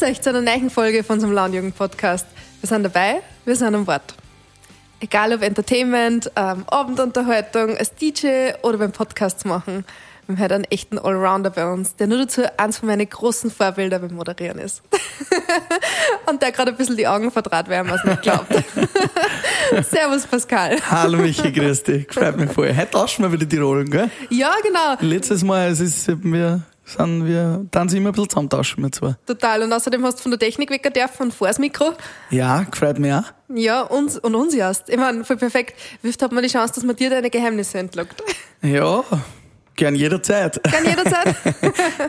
Grüß euch zu einer neuen Folge von unserem Launjugend-Podcast. Wir sind dabei, wir sind am Wort. Egal ob Entertainment, ähm, Abendunterhaltung, als DJ oder beim Podcast machen. Wir haben heute einen echten Allrounder bei uns, der nur dazu eins von meinen großen Vorbilder beim Moderieren ist. Und der gerade ein bisschen die Augen verdraht, wer man es nicht glaubt. Servus Pascal. Hallo Michi, grüß dich. Freut mich voll. Heute tauschen wir wieder die Rollen, gell? Ja, genau. Letztes Mal, es ist, wir sind wir, dann sind wir ein bisschen zusammentauschen, wir zwei. Total. Und außerdem hast du von der Technik weg dürfen und vor das Mikro. Ja, gefreut mich auch. Ja, uns, und uns erst. Ich meine, voll perfekt. Wie oft hat man die Chance, dass man dir deine Geheimnisse entlockt? Ja, Gern jederzeit. Gern jederzeit.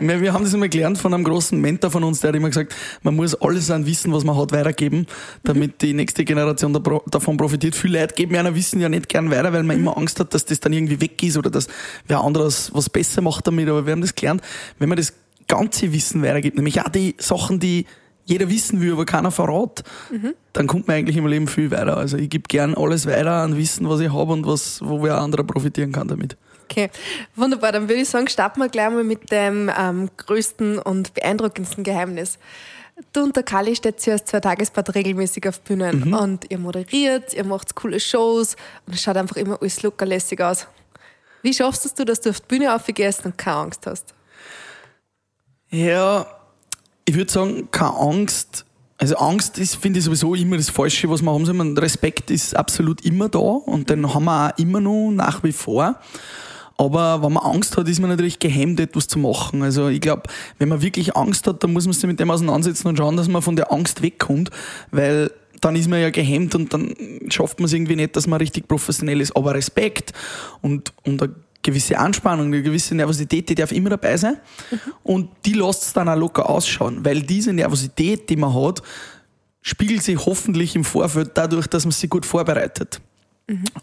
wir haben das immer gelernt von einem großen Mentor von uns, der hat immer gesagt, man muss alles an Wissen, was man hat, weitergeben, damit die nächste Generation davon profitiert. Viele Leute geben ja Wissen ja nicht gern weiter, weil man mhm. immer Angst hat, dass das dann irgendwie weg ist oder dass wer anderes was besser macht damit. Aber wir haben das gelernt, wenn man das ganze Wissen weitergibt, nämlich auch die Sachen, die jeder wissen will, aber keiner verrat, mhm. dann kommt man eigentlich im Leben viel weiter. Also ich gebe gern alles weiter an Wissen, was ich habe und was, wo wer anderer profitieren kann damit. Okay, wunderbar. Dann würde ich sagen, starten wir gleich mal mit dem ähm, größten und beeindruckendsten Geheimnis. Du und der Kali steht ja als zwei Tagesbad regelmäßig auf Bühnen mhm. und ihr moderiert, ihr macht coole Shows und es schaut einfach immer alles locker lässig aus. Wie schaffst du, dass du auf die Bühne aufgehst und keine Angst hast? Ja, ich würde sagen, keine Angst. Also Angst ist, finde ich sowieso immer das Falsche, was wir haben sollen. Respekt ist absolut immer da und den haben wir auch immer noch nach wie vor. Aber wenn man Angst hat, ist man natürlich gehemmt, etwas zu machen. Also ich glaube, wenn man wirklich Angst hat, dann muss man sich mit dem auseinandersetzen und schauen, dass man von der Angst wegkommt, weil dann ist man ja gehemmt und dann schafft man es irgendwie nicht, dass man richtig professionell ist. Aber Respekt und, und eine gewisse Anspannung, eine gewisse Nervosität, die darf immer dabei sein. Mhm. Und die lässt es dann auch locker ausschauen, weil diese Nervosität, die man hat, spiegelt sich hoffentlich im Vorfeld dadurch, dass man sich gut vorbereitet.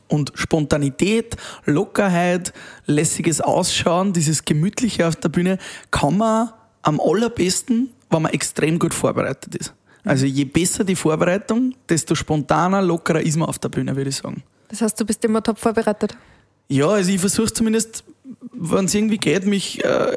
Und Spontanität, Lockerheit, lässiges Ausschauen, dieses Gemütliche auf der Bühne kann man am allerbesten, wenn man extrem gut vorbereitet ist. Also je besser die Vorbereitung, desto spontaner, lockerer ist man auf der Bühne, würde ich sagen. Das heißt, du bist immer top vorbereitet? Ja, also ich versuche zumindest, wenn es irgendwie geht, mich äh,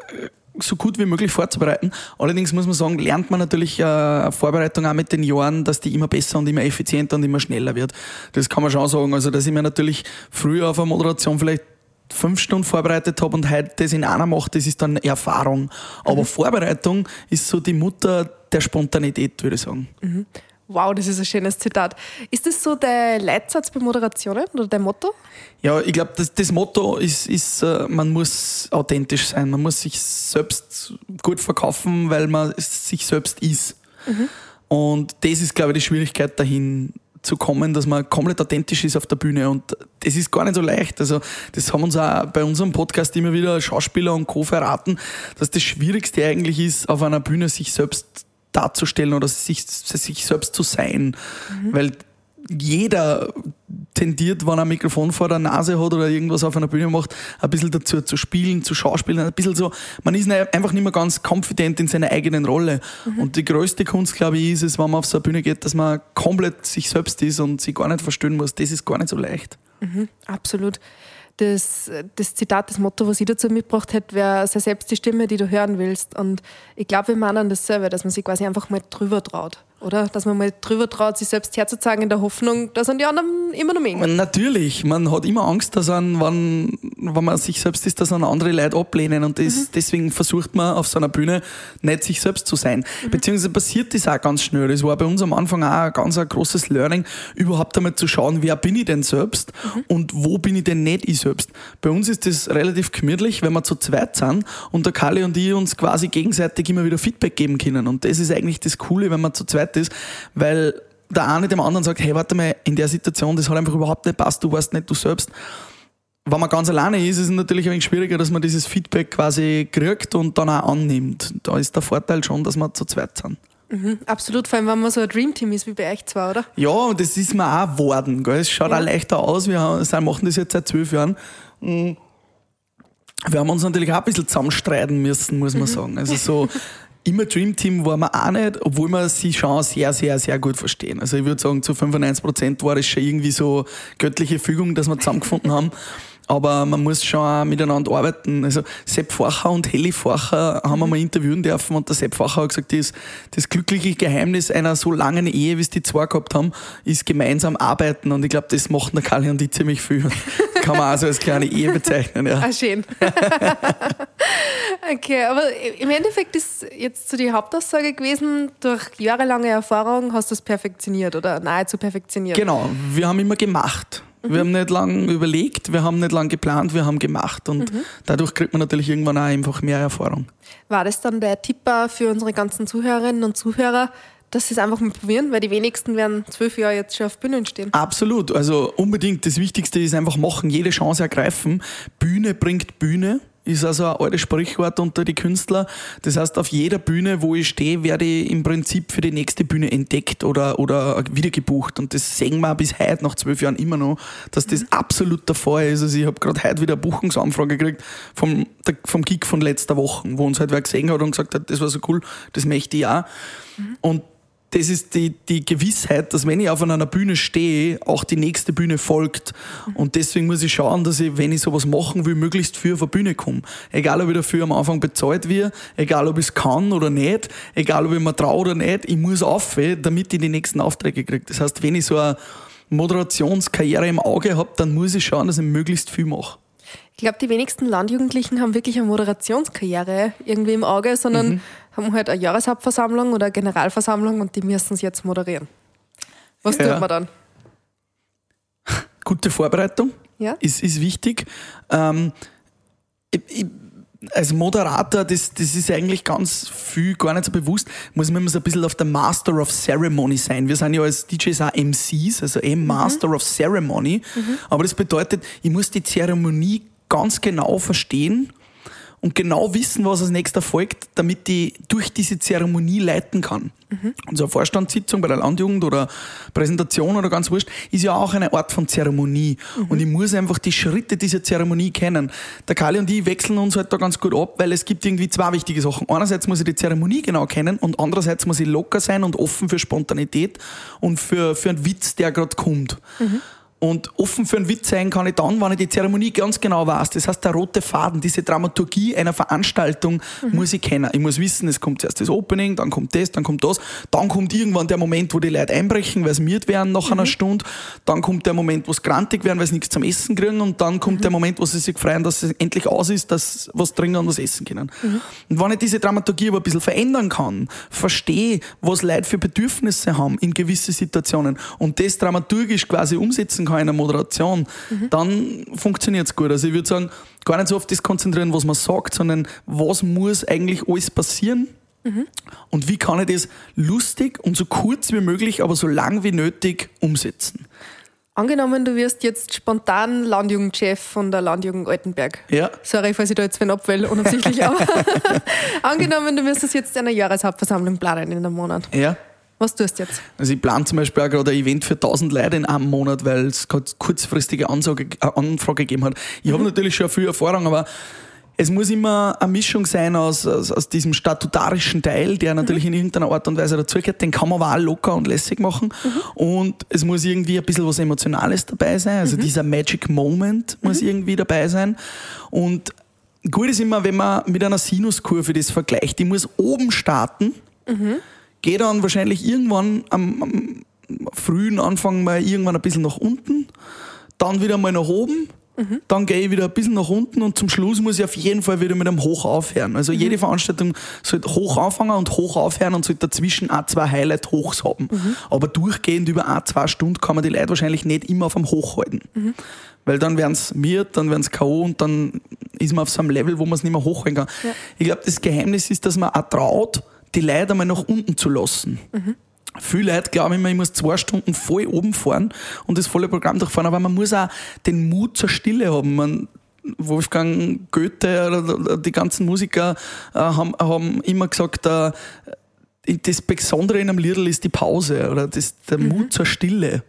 so gut wie möglich vorzubereiten. Allerdings muss man sagen, lernt man natürlich äh, Vorbereitung auch mit den Jahren, dass die immer besser und immer effizienter und immer schneller wird. Das kann man schon sagen. Also, dass ich mir natürlich früher auf eine Moderation vielleicht fünf Stunden vorbereitet habe und heute das in einer mache, das ist dann Erfahrung. Aber mhm. Vorbereitung ist so die Mutter der Spontanität, würde ich sagen. Mhm. Wow, das ist ein schönes Zitat. Ist das so der Leitsatz bei Moderationen oder dein Motto? Ja, ich glaube, das, das, Motto ist, ist, äh, man muss authentisch sein. Man muss sich selbst gut verkaufen, weil man sich selbst ist. Mhm. Und das ist, glaube ich, die Schwierigkeit dahin zu kommen, dass man komplett authentisch ist auf der Bühne. Und das ist gar nicht so leicht. Also, das haben uns auch bei unserem Podcast immer wieder Schauspieler und Co. verraten, dass das Schwierigste eigentlich ist, auf einer Bühne sich selbst darzustellen oder sich, sich selbst zu sein. Mhm. Weil jeder tendiert, wenn er ein Mikrofon vor der Nase hat oder irgendwas auf einer Bühne macht, ein bisschen dazu zu spielen, zu schauspielen, ein bisschen so, man ist einfach nicht mehr ganz confident in seiner eigenen Rolle. Mhm. Und die größte Kunst, glaube ich, ist es, wenn man auf so eine Bühne geht, dass man komplett sich selbst ist und sich gar nicht verstehen muss. Das ist gar nicht so leicht. Mhm, absolut das, das Zitat, das Motto, was ich dazu mitgebracht hätte, wäre, sei selbst die Stimme, die du hören willst. Und ich glaube, wir meinen dasselbe, dass man sich quasi einfach mal drüber traut oder? Dass man mal drüber traut, sich selbst herzuzeigen in der Hoffnung, dass an die anderen immer noch mögen. Natürlich, man hat immer Angst, dass an, wenn, wenn man sich selbst ist, dass an andere Leute ablehnen und das, mhm. deswegen versucht man auf so einer Bühne nicht sich selbst zu sein. Mhm. Beziehungsweise passiert das auch ganz schnell. Das war bei uns am Anfang auch ein ganz ein großes Learning, überhaupt einmal zu schauen, wer bin ich denn selbst mhm. und wo bin ich denn nicht ich selbst. Bei uns ist das relativ gemütlich, wenn wir zu zweit sind und der Kali und ich uns quasi gegenseitig immer wieder Feedback geben können und das ist eigentlich das Coole, wenn man zu zweit ist, weil der eine dem anderen sagt, hey, warte mal, in der Situation, das hat einfach überhaupt nicht passt, du warst nicht du selbst. Wenn man ganz alleine ist, ist es natürlich ein wenig schwieriger, dass man dieses Feedback quasi kriegt und dann auch annimmt. Da ist der Vorteil schon, dass wir zu zweit sind. Mhm, absolut, vor allem wenn man so ein Dreamteam ist wie bei euch zwei, oder? Ja, das ist mir auch geworden. Gell? Es schaut ja. auch leichter aus. Wir haben, machen das jetzt seit zwölf Jahren. Mhm. Wir haben uns natürlich auch ein bisschen zusammenstreiten müssen, muss man mhm. sagen. Also so immer Dream Team war man auch nicht, obwohl wir sie schon sehr, sehr, sehr gut verstehen. Also ich würde sagen, zu 95 Prozent war es schon irgendwie so göttliche Fügung, dass wir zusammengefunden haben. aber man muss schon auch miteinander arbeiten. Also Sepp Facher und Heli Facher haben wir mal interviewen dürfen und der Sepp Facher hat gesagt, das, das glückliche Geheimnis einer so langen Ehe, wie es die zwei gehabt haben, ist gemeinsam arbeiten und ich glaube, das machen der Kali und die ziemlich viel. Kann man also als kleine Ehe bezeichnen. Ja. Ah, schön. okay, aber im Endeffekt ist jetzt so die Hauptaussage gewesen, durch jahrelange Erfahrung hast du es perfektioniert oder nahezu perfektioniert. Genau, wir haben immer gemacht. Wir haben nicht lange überlegt, wir haben nicht lange geplant, wir haben gemacht und mhm. dadurch kriegt man natürlich irgendwann auch einfach mehr Erfahrung. War das dann der Tipper für unsere ganzen Zuhörerinnen und Zuhörer, dass sie es einfach mal probieren, weil die wenigsten werden zwölf Jahre jetzt schon auf Bühnen stehen. Absolut, also unbedingt. Das Wichtigste ist einfach machen, jede Chance ergreifen. Bühne bringt Bühne ist also ein altes Sprichwort unter die Künstler. Das heißt, auf jeder Bühne, wo ich stehe, werde ich im Prinzip für die nächste Bühne entdeckt oder, oder wiedergebucht. Und das sehen wir bis heute, nach zwölf Jahren immer noch, dass das absolut der Fall ist. Also ich habe gerade heute wieder eine Buchungsanfrage gekriegt vom, vom Gig von letzter Woche, wo uns halt wer gesehen hat und gesagt hat, das war so cool, das möchte ich auch. Mhm. Und das ist die, die Gewissheit, dass wenn ich auf einer Bühne stehe, auch die nächste Bühne folgt. Und deswegen muss ich schauen, dass ich, wenn ich sowas machen will, möglichst viel auf eine Bühne komme. Egal, ob ich dafür am Anfang bezahlt wird, egal, ob ich es kann oder nicht, egal, ob ich mir traue oder nicht, ich muss auf, damit ich die nächsten Aufträge kriege. Das heißt, wenn ich so eine Moderationskarriere im Auge habe, dann muss ich schauen, dass ich möglichst viel mache. Ich glaube, die wenigsten Landjugendlichen haben wirklich eine Moderationskarriere irgendwie im Auge, sondern mhm. haben halt eine Jahreshauptversammlung oder eine Generalversammlung und die müssen es jetzt moderieren. Was ja. tut man dann? Gute Vorbereitung ja? ist, ist wichtig. Ähm, ich, ich, als Moderator, das, das ist eigentlich ganz viel gar nicht so bewusst, muss man immer so ein bisschen auf der Master of Ceremony sein. Wir sind ja als DJs auch MCs, also eben mhm. Master mhm. of Ceremony. Mhm. Aber das bedeutet, ich muss die Zeremonie ganz genau verstehen und genau wissen, was als nächster folgt, damit ich durch diese Zeremonie leiten kann. Mhm. Unsere Vorstandssitzung bei der Landjugend oder Präsentation oder ganz wurscht, ist ja auch eine Art von Zeremonie. Mhm. Und ich muss einfach die Schritte dieser Zeremonie kennen. Der Kali und ich wechseln uns halt da ganz gut ab, weil es gibt irgendwie zwei wichtige Sachen. Einerseits muss ich die Zeremonie genau kennen und andererseits muss ich locker sein und offen für Spontanität und für, für einen Witz, der gerade kommt. Mhm. Und offen für einen Witz sein kann ich dann, wenn ich die Zeremonie ganz genau weiß. Das heißt, der rote Faden, diese Dramaturgie einer Veranstaltung mhm. muss ich kennen. Ich muss wissen, es kommt zuerst das Opening, dann kommt das, dann kommt das, dann kommt irgendwann der Moment, wo die Leute einbrechen, weil sie miert werden nach mhm. einer Stunde, dann kommt der Moment, wo sie grantig werden, weil sie nichts zum Essen kriegen und dann kommt mhm. der Moment, wo sie sich freuen, dass es endlich aus ist, dass was trinken und was essen können. Mhm. Und wenn ich diese Dramaturgie aber ein bisschen verändern kann, verstehe, was Leute für Bedürfnisse haben in gewisse Situationen und das dramaturgisch quasi umsetzen kann, kann in der Moderation, mhm. dann funktioniert es gut. Also ich würde sagen, gar nicht so auf das konzentrieren, was man sagt, sondern was muss eigentlich alles passieren mhm. und wie kann ich das lustig und so kurz wie möglich, aber so lang wie nötig umsetzen. Angenommen, du wirst jetzt spontan Landjugendchef von der Landjugend Altenberg. Ja. Sorry, falls ich da jetzt wen abwähle, unabsichtlich, aber angenommen, du müsstest jetzt eine Jahreshauptversammlung planen in einem Monat. Ja. Was tust du jetzt? Also ich plane zum Beispiel auch gerade ein Event für 1000 Leute in einem Monat, weil es gerade kurzfristige Ansage, äh, Anfrage gegeben hat. Ich mhm. habe natürlich schon viel Erfahrung, aber es muss immer eine Mischung sein aus, aus, aus diesem statutarischen Teil, der natürlich mhm. in irgendeiner Art und Weise dazugehört. Den kann man aber auch locker und lässig machen. Mhm. Und es muss irgendwie ein bisschen was Emotionales dabei sein. Also mhm. dieser Magic Moment muss mhm. irgendwie dabei sein. Und gut ist immer, wenn man mit einer Sinuskurve das vergleicht. Die muss oben starten. Gehe dann wahrscheinlich irgendwann am, am, frühen Anfang mal irgendwann ein bisschen nach unten, dann wieder mal nach oben, mhm. dann gehe ich wieder ein bisschen nach unten und zum Schluss muss ich auf jeden Fall wieder mit einem Hoch aufhören. Also mhm. jede Veranstaltung sollte hoch anfangen und hoch aufhören und sollte dazwischen auch zwei Highlight-Hochs haben. Mhm. Aber durchgehend über ein, zwei Stunden kann man die Leute wahrscheinlich nicht immer auf dem Hoch halten. Mhm. Weil dann werden es miert, dann werden es K.O. und dann ist man auf so einem Level, wo man es nicht mehr hochhalten kann. Ja. Ich glaube, das Geheimnis ist, dass man auch traut, die Leute einmal nach unten zu lassen. Mhm. Viele Leute glauben immer, ich muss zwei Stunden voll oben fahren und das volle Programm durchfahren, aber man muss auch den Mut zur Stille haben. Man, Wolfgang Goethe oder die ganzen Musiker äh, haben, haben immer gesagt, äh, das Besondere in einem Liedl ist die Pause oder das, der mhm. Mut zur Stille.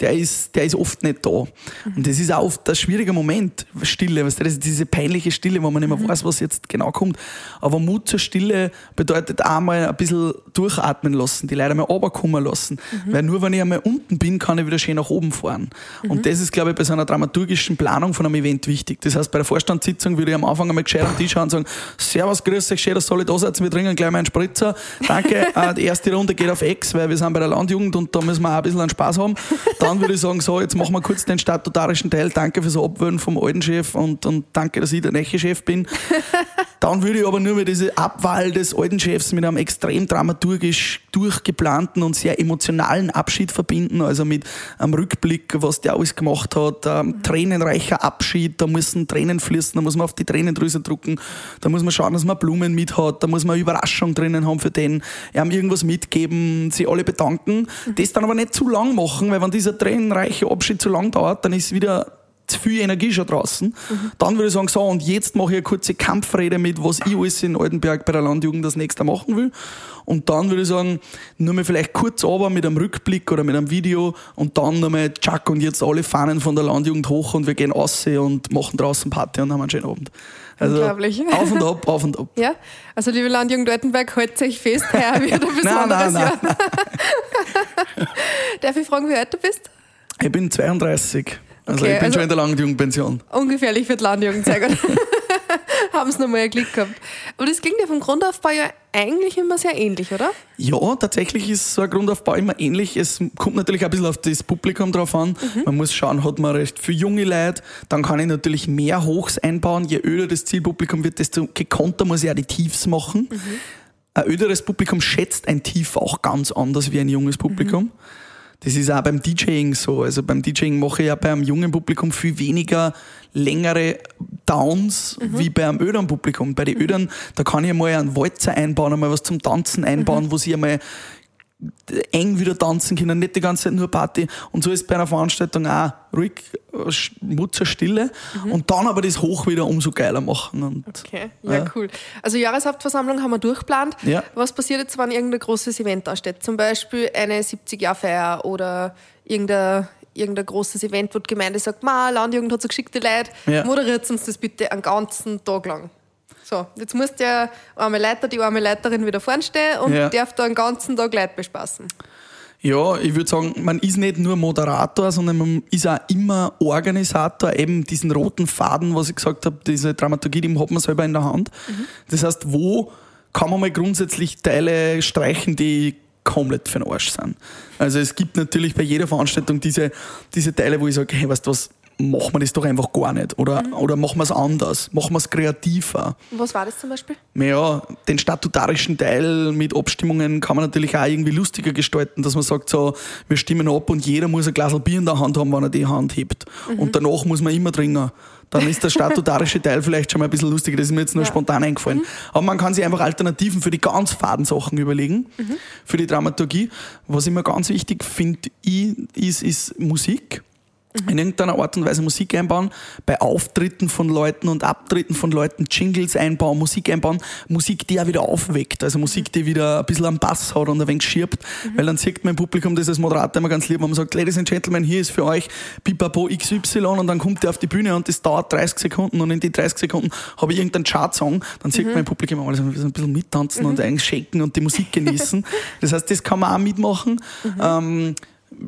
Der ist, der ist oft nicht da. Und das ist auch oft ein schwieriger Moment, Stille, weißt du, das ist diese peinliche Stille, wo man nicht mehr weiß, was jetzt genau kommt. Aber Mut zur Stille bedeutet auch mal ein bisschen durchatmen lassen, die Leute mal runterkommen lassen. Weil nur wenn ich einmal unten bin, kann ich wieder schön nach oben fahren. Und das ist, glaube ich, bei so einer dramaturgischen Planung von einem Event wichtig. Das heißt, bei der Vorstandssitzung würde ich am Anfang einmal gescheit am Tisch schauen und sagen, Servus, grüß euch, schön, dass alle da seid, wir trinken gleich mal einen Spritzer. Danke, äh, die erste Runde geht auf Ex, weil wir sind bei der Landjugend und da müssen wir auch ein bisschen einen Spaß haben. Dann würde ich sagen, so, jetzt machen wir kurz den statutarischen Teil. Danke fürs Abwählen vom alten Chef und, und danke, dass ich der neue Chef bin. Dann würde ich aber nur mit diese Abwahl des alten Chefs mit einem extrem dramaturgisch durchgeplanten und sehr emotionalen Abschied verbinden, also mit einem Rückblick, was der alles gemacht hat, ähm, tränenreicher Abschied, da müssen Tränen fließen, da muss man auf die Tränendrüse drucken, da muss man schauen, dass man Blumen mit hat, da muss man eine Überraschung drinnen haben für den, ihm irgendwas mitgeben, sie alle bedanken, das dann aber nicht zu lang machen, weil wenn dieser tränenreiche Abschied zu lang dauert, dann ist wieder zu viel Energie schon draußen. Dann würde ich sagen, so, und jetzt mache ich eine kurze Kampfrede mit, was ich alles in Altenberg bei der Landjugend das nächste machen will. Und dann würde ich sagen, nur mal vielleicht kurz aber mit einem Rückblick oder mit einem Video und dann nochmal, tschack, und jetzt alle Fahnen von der Landjugend hoch und wir gehen raus und machen draußen Party und haben einen schönen Abend. Also Unglaublich. auf und ab, auf und ab. Ja, also liebe Landjugend Altenberg, haltet euch fest, heuer wird ein Nein, besonderes nein, nein. Jahr. Darf ich fragen, wie alt du bist? Ich bin 32. Also Okay, ich bin also- schon in der Landjugendpension. Ungefährlich für die Landjugend, sehr gut. Haben es nochmal ein Glück gehabt. Aber das klingt ja vom Grundaufbau ja eigentlich immer sehr ähnlich, oder? Ja, tatsächlich ist so ein Grundaufbau immer ähnlich. Es kommt natürlich ein bisschen auf das Publikum drauf an. Man muss schauen, hat man recht für junge Leute, dann kann ich natürlich mehr Hochs einbauen. Je öder das Zielpublikum wird, desto gekonnter muss ich auch die Tiefs machen. Ein öderes Publikum schätzt ein Tief auch ganz anders wie ein junges Publikum. Das ist auch beim DJing so. Also beim DJing mache ich ja bei einem jungen Publikum viel weniger längere Downs wie bei einem öderen Publikum. Bei den Ödern, da kann ich einmal einen Walzer einbauen, einmal was zum Tanzen einbauen, wo sie einmal eng wieder tanzen können, nicht die ganze Zeit nur Party. Und so ist bei einer Veranstaltung auch ruhig, äh, Sch- Mut zur Stille und dann aber das Hoch wieder umso geiler machen. Und Okay, ja, Ja. cool. Also Jahreshauptversammlung haben wir durchgeplant. Ja. Was passiert jetzt, wenn irgendein großes Event ansteht? Zum Beispiel eine 70-Jahr-Feier oder irgendein, irgendein großes Event, wo die Gemeinde sagt, ma, Landjugend hat so geschickte Leute, Ja. moderiert uns das bitte einen ganzen Tag lang. So, jetzt muss der arme Leiter, die arme Leiterin wieder vorn stehen und Ja. darf da einen ganzen Tag Leute bespaßen. Ja, ich würde sagen, man ist nicht nur Moderator, sondern man ist auch immer Organisator, eben diesen roten Faden, was ich gesagt habe, diese Dramaturgie, die hat man selber in der Hand. Das heißt, wo kann man mal grundsätzlich Teile streichen, die komplett für den Arsch sind. Also es gibt natürlich bei jeder Veranstaltung diese, diese Teile, wo ich sage, hey, weißt du was, machen wir das doch einfach gar nicht. Oder, oder machen wir es anders, machen wir es kreativer. Was war das zum Beispiel? Ja, den statutarischen Teil mit Abstimmungen kann man natürlich auch irgendwie lustiger gestalten, dass man sagt so, wir stimmen ab und jeder muss ein Glas Bier in der Hand haben, wenn er die Hand hebt. Und danach muss man immer trinken. Dann ist der statutarische Teil vielleicht schon mal ein bisschen lustiger. Das ist mir jetzt nur Ja. spontan eingefallen. Aber man kann sich einfach Alternativen für die ganz faden Sachen überlegen, für die Dramaturgie. Was immer ganz wichtig finde ich, ist, ist Musik in irgendeiner Art und Weise Musik einbauen, bei Auftritten von Leuten und Abtritten von Leuten Jingles einbauen, Musik einbauen, Musik, die auch wieder aufweckt, also Musik, die wieder ein bisschen am Bass hat und ein wenig schirbt, weil dann sieht im Publikum das als Moderator immer ganz lieb, wenn man sagt, Ladies and Gentlemen, hier ist für euch Pipapo XY und dann kommt der auf die Bühne und das dauert 30 Sekunden und in die 30 Sekunden habe ich irgendeinen Chartsong, dann sieht man im Publikum alles ein bisschen mittanzen und eigentlich shaken und die Musik genießen. Das heißt, das kann man auch mitmachen. Ähm,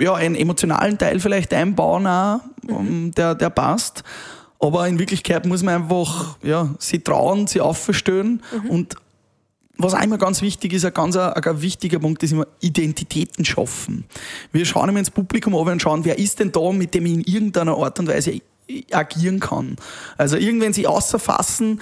ja, einen emotionalen Teil vielleicht einbauen auch, um, der, der passt. Aber in Wirklichkeit muss man einfach ja, sie trauen, sie aufstellen und was auch immer ganz wichtig ist, ein ganz ein, ein wichtiger Punkt ist immer Identitäten schaffen. Wir schauen immer ins Publikum an und schauen, wer ist denn da, mit dem ich in irgendeiner Art und Weise agieren kann. Also irgendwann sich außerfassen,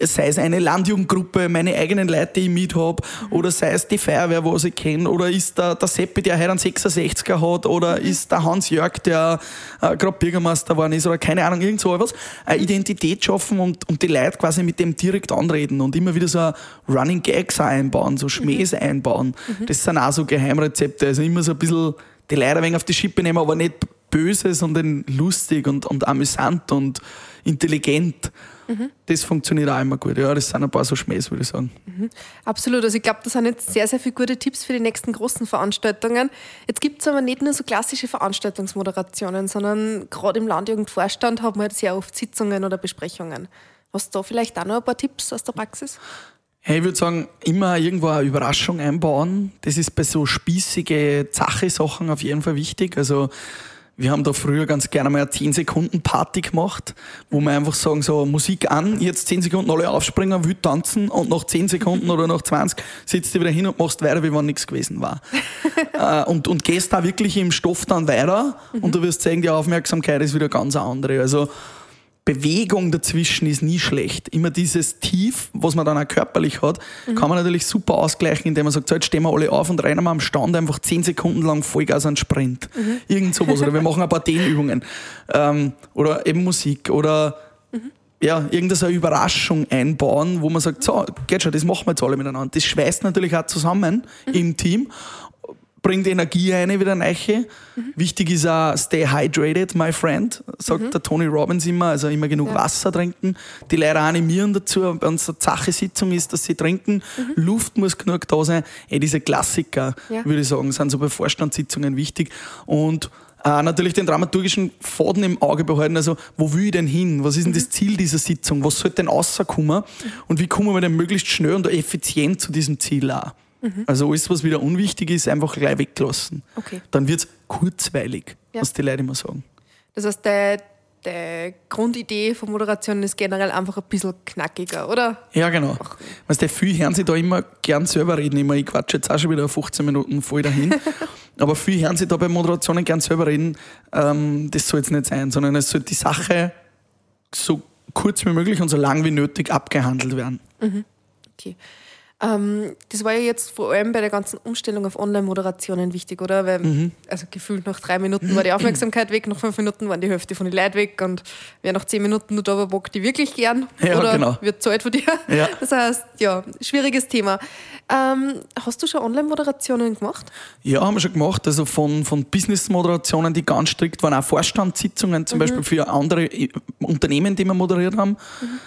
sei es eine Landjugendgruppe, meine eigenen Leute, die ich mit habe, oder sei es die Feuerwehr, was ich kenne, oder ist der, der Seppi, der heute einen 66er hat, oder ist der Hans-Jörg, der äh, gerade Bürgermeister geworden ist, oder keine Ahnung, irgend so etwas. Eine Identität schaffen und, und die Leute quasi mit dem direkt anreden und immer wieder so Running Gags einbauen, so Schmähs einbauen. Das sind auch so Geheimrezepte, also immer so ein bisschen die Leute ein wenig auf die Schippe nehmen, aber nicht böse, sondern lustig und, und amüsant und intelligent. Mhm. Das funktioniert auch immer gut. Ja, das sind ein paar so Schmähs, würde ich sagen. Mhm. Absolut. Also ich glaube, das sind jetzt sehr, sehr viele gute Tipps für die nächsten großen Veranstaltungen. Jetzt gibt es aber nicht nur so klassische Veranstaltungsmoderationen, sondern gerade im Landjugendvorstand haben wir halt sehr oft Sitzungen oder Besprechungen. Hast du da vielleicht auch noch ein paar Tipps aus der Praxis? Hey, ich würde sagen, immer irgendwo eine Überraschung einbauen. Das ist bei so spießige Zache-Sachen auf jeden Fall wichtig. Also wir haben da früher ganz gerne mal eine 10 Sekunden Party gemacht, wo wir einfach sagen, so Musik an, jetzt 10 Sekunden alle aufspringen, wild tanzen und nach 10 Sekunden oder nach 20 sitzt du wieder hin und machst weiter, wie wenn nichts gewesen war. äh, und, und gehst da wirklich im Stoff dann weiter mhm. und du wirst sehen, die Aufmerksamkeit ist wieder ganz andere. Also Bewegung dazwischen ist nie schlecht. Immer dieses Tief, was man dann auch körperlich hat, mhm. kann man natürlich super ausgleichen, indem man sagt, so, jetzt stehen wir alle auf und rennen wir am Stand einfach zehn Sekunden lang Vollgas an Sprint. Mhm. Irgend sowas. Oder wir machen ein paar Dehnübungen. Ähm, oder eben Musik. Oder mhm. ja, irgendeine Überraschung einbauen, wo man sagt, so, geht schon, das machen wir jetzt alle miteinander. Das schweißt natürlich auch zusammen mhm. im Team bringt Energie rein, wieder neiche. Mhm. Wichtig ist auch, stay hydrated, my friend, sagt mhm. der Tony Robbins immer, also immer genug ja. Wasser trinken. Die Leute animieren dazu, wenn es eine Sache-Sitzung ist, dass sie trinken. Mhm. Luft muss genug da sein. Eh, diese Klassiker, ja. würde ich sagen, sind so bei Vorstandssitzungen wichtig. Und äh, natürlich den dramaturgischen Faden im Auge behalten. Also, wo will ich denn hin? Was ist denn das mhm. Ziel dieser Sitzung? Was sollte denn rauskommen? Mhm. Und wie kommen wir denn möglichst schnell und effizient zu diesem Ziel auch? Mhm. Also alles, was wieder unwichtig ist, einfach gleich weglassen. Okay. Dann wird es kurzweilig, ja. was die Leute immer sagen. Das heißt, der, die Grundidee von Moderation ist generell einfach ein bisschen knackiger, oder? Ja, genau. Weißt du, viele hören sich da immer gern selber reden. Immer, ich quatsche jetzt auch schon wieder 15 Minuten voll dahin. Aber viele hören sich da bei Moderationen gern selber reden. Ähm, das soll jetzt nicht sein, sondern es soll die Sache so kurz wie möglich und so lang wie nötig abgehandelt werden. Mhm. Okay. Ähm, das war ja jetzt vor allem bei der ganzen Umstellung auf Online-Moderationen wichtig, oder? Weil, mhm. also gefühlt nach drei Minuten war die Aufmerksamkeit weg, nach fünf Minuten waren die Hälfte von den Leuten weg und wer nach zehn Minuten nur da war, bockt die wirklich gern ja, oder genau. wird Zeit von dir. Ja. Das heißt, ja, schwieriges Thema. Ähm, hast du schon Online-Moderationen gemacht? Ja, haben wir schon gemacht. Also von, von Business-Moderationen, die ganz strikt waren, auch Vorstandssitzungen zum mhm. Beispiel für andere äh, Unternehmen, die wir moderiert haben. Mhm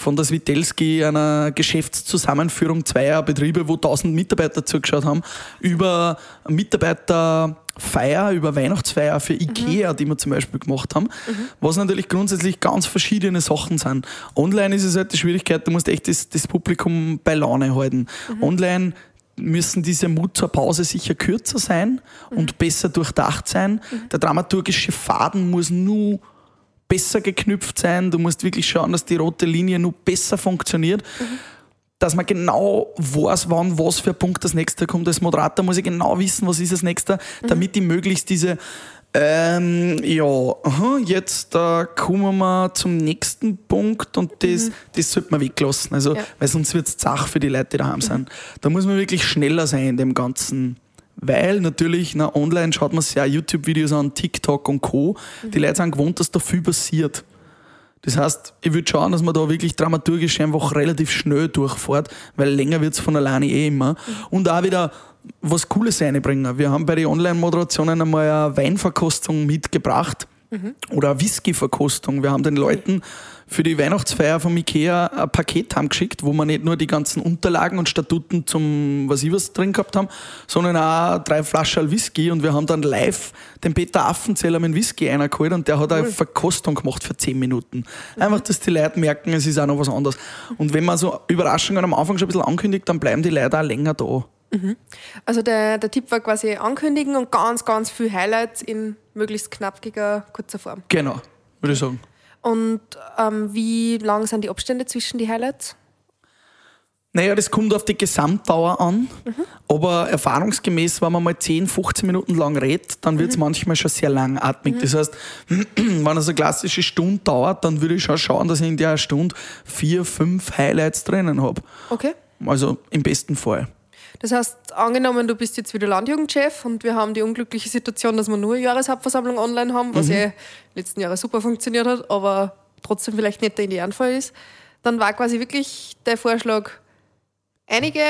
von der Svitelski, einer Geschäftszusammenführung zweier Betriebe, wo 1000 Mitarbeiter zugeschaut haben, über Mitarbeiterfeier, über Weihnachtsfeier für IKEA, mhm. die wir zum Beispiel gemacht haben, mhm. was natürlich grundsätzlich ganz verschiedene Sachen sind. Online ist es halt die Schwierigkeit, du musst echt das, das Publikum bei Laune halten. Mhm. Online müssen diese Mut zur Pause sicher kürzer sein und mhm. besser durchdacht sein. Mhm. Der dramaturgische Faden muss nur besser geknüpft sein. Du musst wirklich schauen, dass die rote Linie nur besser funktioniert. Mhm. Dass man genau weiß, wann was für ein Punkt das nächste kommt. Als Moderator muss ich genau wissen, was ist das nächste, mhm. damit ich möglichst diese ähm, ja, jetzt äh, kommen wir zum nächsten Punkt und das, mhm. das sollte man weglassen. Also, ja. weil sonst wird es zach für die Leute, die daheim mhm. sind. Da muss man wirklich schneller sein in dem ganzen weil natürlich, na, online schaut man sich ja YouTube-Videos an, TikTok und Co. Mhm. Die Leute sind gewohnt, dass da viel passiert. Das heißt, ich würde schauen, dass man da wirklich dramaturgisch einfach relativ schnell durchfährt, weil länger wird es von alleine eh immer. Mhm. Und auch wieder was Cooles reinbringen. Wir haben bei den Online-Moderationen einmal eine Weinverkostung mitgebracht mhm. oder eine Whisky-Verkostung. Wir haben den Leuten für die Weihnachtsfeier vom Ikea ein Paket haben geschickt, wo wir nicht nur die ganzen Unterlagen und Statuten zum, was ich was drin gehabt haben, sondern auch drei Flaschen Whisky und wir haben dann live den Peter Affenzeller mit Whisky eingeholt und der hat eine Verkostung gemacht für zehn Minuten. Einfach, dass die Leute merken, es ist auch noch was anderes. Und wenn man so Überraschungen am Anfang schon ein bisschen ankündigt, dann bleiben die Leute auch länger da. Mhm. Also der, der Tipp war quasi ankündigen und ganz, ganz viel Highlights in möglichst knappiger, kurzer Form. Genau, würde ich sagen. Und ähm, wie lang sind die Abstände zwischen die Highlights? Naja, das kommt auf die Gesamtdauer an. Mhm. Aber erfahrungsgemäß, wenn man mal 10, 15 Minuten lang redet, dann wird es mhm. manchmal schon sehr langatmig. Mhm. Das heißt, wenn es eine klassische Stunde dauert, dann würde ich schon schauen, dass ich in der Stunde vier, fünf Highlights drinnen habe. Okay. Also im besten Fall. Das heißt, angenommen, du bist jetzt wieder Landjugendchef und wir haben die unglückliche Situation, dass wir nur eine Jahreshauptversammlung online haben, was mhm. eh letzten Jahre super funktioniert hat, aber trotzdem vielleicht nicht der Idealfall ist, dann war quasi wirklich der Vorschlag, einige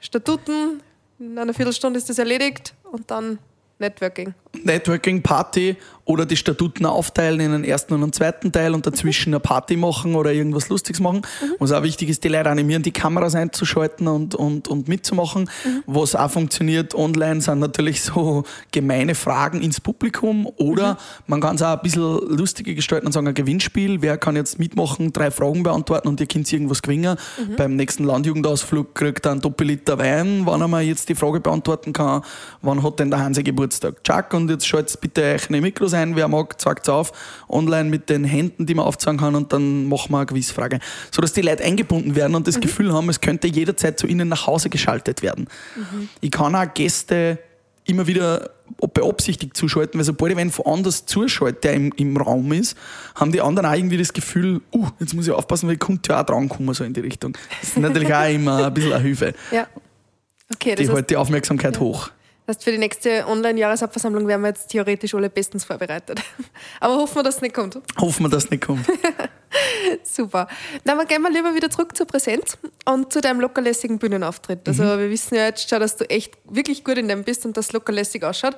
Statuten, in einer Viertelstunde ist das erledigt und dann Networking. Networking, Party oder die Statuten aufteilen in einen ersten und einen zweiten Teil und dazwischen eine Party machen oder irgendwas Lustiges machen. Mhm. Was auch wichtig ist, die Leute animieren, die Kameras einzuschalten und, und, und mitzumachen. Mhm. Was auch funktioniert online, sind natürlich so gemeine Fragen ins Publikum oder mhm. man kann es auch ein bisschen lustiger gestalten und sagen, ein Gewinnspiel. Wer kann jetzt mitmachen, drei Fragen beantworten und ihr könnt irgendwas gewinnen. Mhm. Beim nächsten Landjugendausflug kriegt er einen Doppelliter Wein, wann er mal jetzt die Frage beantworten kann, wann hat denn der Hanse Geburtstag? Chuck, und jetzt schaltet bitte euch eine Mikros ein, wer mag, zeigt es auf, online mit den Händen, die man aufzeigen kann und dann machen wir eine Quizfrage. So dass die Leute eingebunden werden und das mhm. Gefühl haben, es könnte jederzeit zu ihnen nach Hause geschaltet werden. Mhm. Ich kann auch Gäste immer wieder beabsichtigt zuschalten, weil sobald ich wen von anders zuschalte, der im, im Raum ist, haben die anderen auch irgendwie das Gefühl, uh, jetzt muss ich aufpassen, weil ich könnte ja auch drankommen, so in die Richtung. Das ist natürlich auch immer ein bisschen eine Hilfe. Ja. Okay, das die hält die Aufmerksamkeit ja. hoch. Das heißt, für die nächste Online-Jahresabversammlung wären wir jetzt theoretisch alle bestens vorbereitet. Aber hoffen wir, dass es nicht kommt. Hoffen wir, dass es nicht kommt. Super. Dann gehen wir lieber wieder zurück zur Präsenz und zu deinem lockerlässigen Bühnenauftritt. Also mhm. wir wissen ja jetzt schon, dass du echt wirklich gut in dem bist und das lockerlässig ausschaut.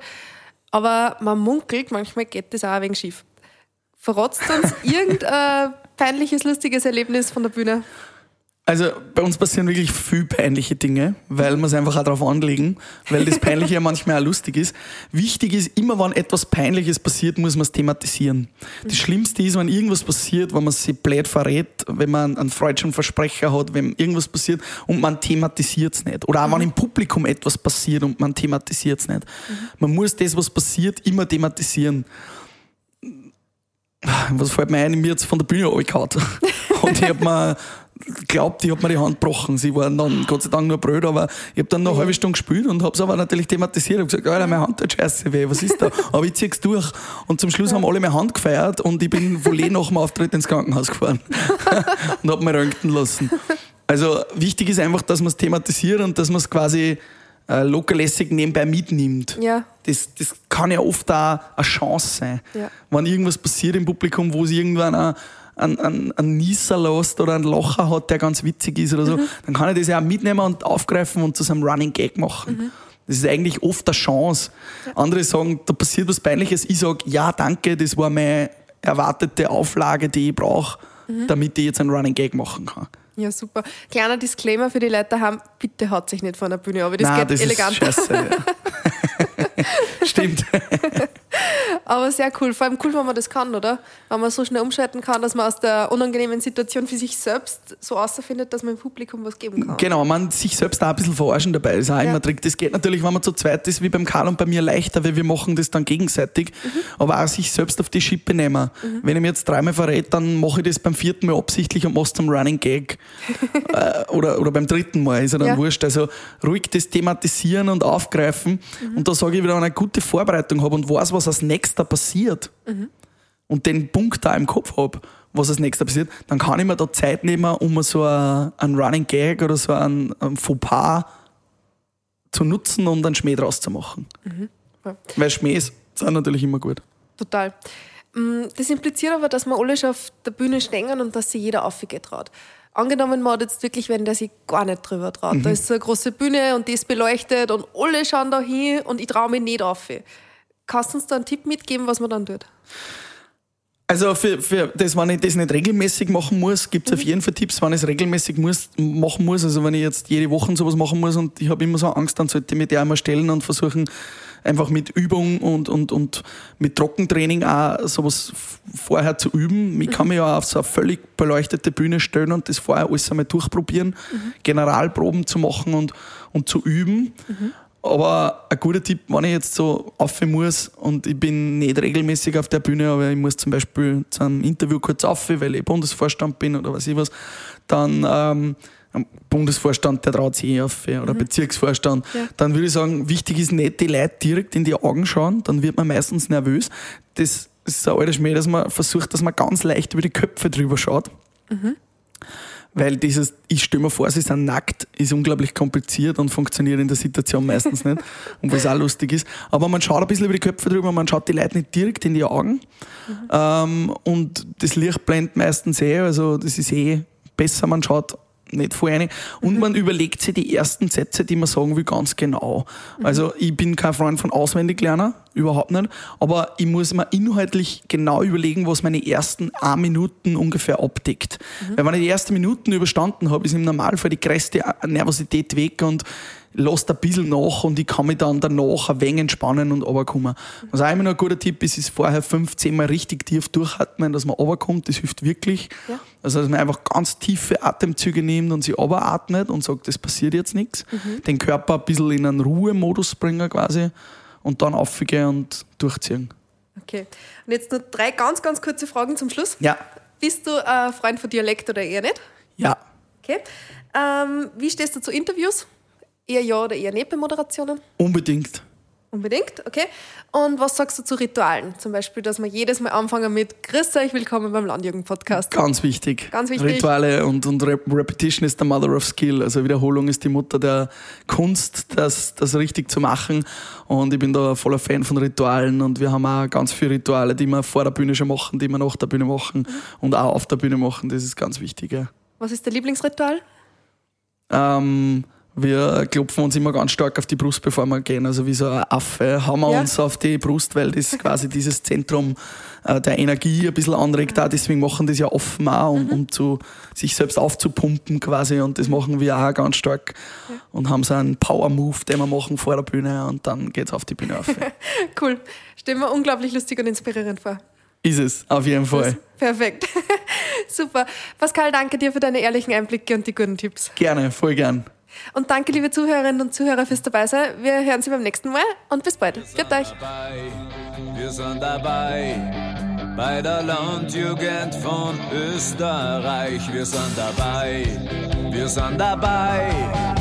Aber man munkelt, manchmal geht das auch ein wenig schief. Verrotzt uns irgendein peinliches, lustiges Erlebnis von der Bühne? Also bei uns passieren wirklich viel peinliche Dinge, weil wir es einfach auch darauf anlegen, weil das Peinliche ja manchmal auch lustig ist. Wichtig ist, immer wenn etwas Peinliches passiert, muss man es thematisieren. Das Schlimmste ist, wenn irgendwas passiert, wenn man sich blöd verrät, wenn man einen freudschen Versprecher hat, wenn irgendwas passiert und man thematisiert es nicht. Oder auch wenn im Publikum etwas passiert und man thematisiert es nicht. Man muss das, was passiert, immer thematisieren. Was fällt mir ein, mir jetzt von der Bühne abgehauen. Und ich habe mir glaubt, ich habe mir die Hand gebrochen. Sie waren dann Gott sei Dank nur blöd, aber ich habe dann noch eine halbe Stunde gespielt und habe es aber natürlich thematisiert. Ich habe gesagt, Alter, meine Hand tut scheiße weh, was ist da? Aber ich zieh's durch. Und zum Schluss haben alle meine Hand gefeiert und ich bin wohl eh nach dem Auftritt ins Krankenhaus gefahren und habe mir röntgen lassen. Also wichtig ist einfach, dass man es thematisiert und dass man es quasi äh, lockerlässig nebenbei mitnimmt. Ja. Das, das kann ja oft auch eine Chance sein. Ja. Wenn irgendwas passiert im Publikum, wo es irgendwann auch einen, einen, einen Nieser lässt oder einen Locher hat, der ganz witzig ist oder so, mhm. dann kann ich das ja auch mitnehmen und aufgreifen und zu so einem Running Gag machen. Mhm. Das ist eigentlich oft eine Chance. Andere sagen, da passiert was Peinliches. Ich sage, ja, danke, das war meine erwartete Auflage, die ich brauche, mhm. damit ich jetzt einen Running Gag machen kann. Ja, super. Kleiner Disclaimer für die Leute daheim, bitte haut sich nicht von der Bühne, aber das Nein, geht das elegant. Ist scheiße, ja. Stimmt. Aber sehr cool. Vor allem cool, wenn man das kann, oder? Wenn man so schnell umschalten kann, dass man aus der unangenehmen Situation für sich selbst so außerfindet, dass man im Publikum was geben kann. Genau, man sich selbst auch ein bisschen verarschen dabei. Das ist auch ja. immer Trick. Das geht natürlich, wenn man zu zweit ist, wie beim Karl und bei mir leichter, weil wir machen das dann gegenseitig. Mhm. Aber auch sich selbst auf die Schippe nehmen. Mhm. Wenn ich mir jetzt dreimal verrät, dann mache ich das beim vierten Mal absichtlich und mache es zum Running Gag. äh, oder, oder beim dritten Mal, ist ja dann ja. wurscht. Also ruhig das thematisieren und aufgreifen. Mhm. Und da sage ich wieder, wenn ich eine gute Vorbereitung habe und weiß, was als nächster passiert mhm. und den Punkt da im Kopf habe, was als nächster passiert, dann kann ich mir da Zeit nehmen, um so einen Running Gag oder so einen, einen Fauxpas zu nutzen und einen Schmäh draus zu machen. Mhm. Ja. Weil Schmähs sind natürlich immer gut. Total. Mm, das impliziert aber, dass wir alle schon auf der Bühne stehen und dass sich jeder aufgeht traut. Angenommen, man hat jetzt wirklich, wenn der sich gar nicht drüber traut. Mhm. Da ist so eine große Bühne und die ist beleuchtet und alle schauen da hin und ich traue mich nicht auf. Kannst du uns da einen Tipp mitgeben, was man dann tut? Also für, für das, wenn ich das nicht regelmäßig machen muss, gibt es mhm. auf jeden Fall Tipps, wenn ich es regelmäßig muss, machen muss. Also wenn ich jetzt jede Woche sowas machen muss und ich habe immer so Angst, dann sollte ich mich der einmal stellen und versuchen, einfach mit Übung und, und, und mit Trockentraining auch sowas vorher zu üben. Ich kann mich ja auf so eine völlig beleuchtete Bühne stellen und das vorher alles einmal durchprobieren, mhm. Generalproben zu machen und, und zu üben. Mhm. Aber ein guter Tipp, wenn ich jetzt so auf muss und ich bin nicht regelmäßig auf der Bühne, aber ich muss zum Beispiel zu einem Interview kurz auf, weil ich Bundesvorstand bin oder was ich was, dann ähm, Bundesvorstand, der traut sich eh auf, oder mhm. Bezirksvorstand, ja. dann würde ich sagen, wichtig ist nicht die Leute direkt in die Augen schauen, dann wird man meistens nervös. Das ist ein alter Schmäh, dass man versucht, dass man ganz leicht über die Köpfe drüber schaut. Mhm. Weil dieses, ich stelle mir vor, sie sind nackt, ist unglaublich kompliziert und funktioniert in der Situation meistens nicht. Und was auch lustig ist. Aber man schaut ein bisschen über die Köpfe drüber, man schaut die Leute nicht direkt in die Augen. Mhm. Ähm, und das Licht blendet meistens eh, also das ist eh besser, man schaut nicht voll rein. Und man überlegt sich die ersten Sätze, die man sagen will, ganz genau. Also ich bin kein Freund von Auswendiglerner, überhaupt nicht. Aber ich muss mir inhaltlich genau überlegen, was meine ersten ein Minuten ungefähr abdeckt. Weil wenn ich die ersten Minuten überstanden habe, ist im Normalfall die größte Nervosität weg und lasst ein bisschen nach und ich kann mich dann danach ein wenig entspannen und runterkommen. Was auch immer noch ein guter Tipp ist, ist vorher 15 Mal richtig tief durchatmen, dass man runterkommt. Das hilft wirklich. Ja. Also, dass man einfach ganz tiefe Atemzüge nimmt und sich runteratmet und sagt, das passiert jetzt nichts. Den Körper ein bisschen in einen Ruhemodus bringen quasi und dann aufgehen und durchziehen. Okay. Und jetzt nur drei ganz, ganz kurze Fragen zum Schluss. Ja, Bist du ein Freund von Dialekt oder eher nicht? ja. Okay. Ähm, wie stehst du zu Interviews? Eher ja oder eher nicht bei Moderationen? Unbedingt. Unbedingt, okay. Und was sagst du zu Ritualen? Zum Beispiel, dass wir jedes Mal anfangen mit Grüß euch, willkommen beim Landjugend-Podcast. Ganz wichtig. Ganz wichtig. Rituale und, und Rep Repetition ist the mother of skill. Also Wiederholung ist die Mutter der Kunst, das, das richtig zu machen. Und ich bin da voller Fan von Ritualen und wir haben auch ganz viele Rituale, die wir vor der Bühne schon machen, die wir nach der Bühne machen und auch auf der Bühne machen. Das ist ganz wichtig. Ja. Was ist dein Lieblingsritual? Ähm, wir klopfen uns immer ganz stark auf die Brust, bevor wir gehen. Also wie so ein Affe haben wir Ja. uns auf die Brust, weil das quasi dieses Zentrum äh, der Energie ein bisschen anregt. Auch. Deswegen machen das ja offen auch, um, um zu, sich selbst aufzupumpen quasi. Und das machen wir auch ganz stark. Und haben so einen Power-Move, den wir machen vor der Bühne und dann geht's auf die Bühne auf. Cool. Stellen wir unglaublich lustig und inspirierend vor. ist es, auf jeden Fall. Perfekt. Super. Pascal, danke dir für deine ehrlichen Einblicke und die guten Tipps. Gerne, voll gern. Und danke, liebe Zuhörerinnen und Zuhörer, fürs Dabeisein. Wir hören Sie beim nächsten Mal und bis bald. Viert euch. dabei, wir sind dabei bei der Landjugend von Österreich. Wir sind dabei, wir sind dabei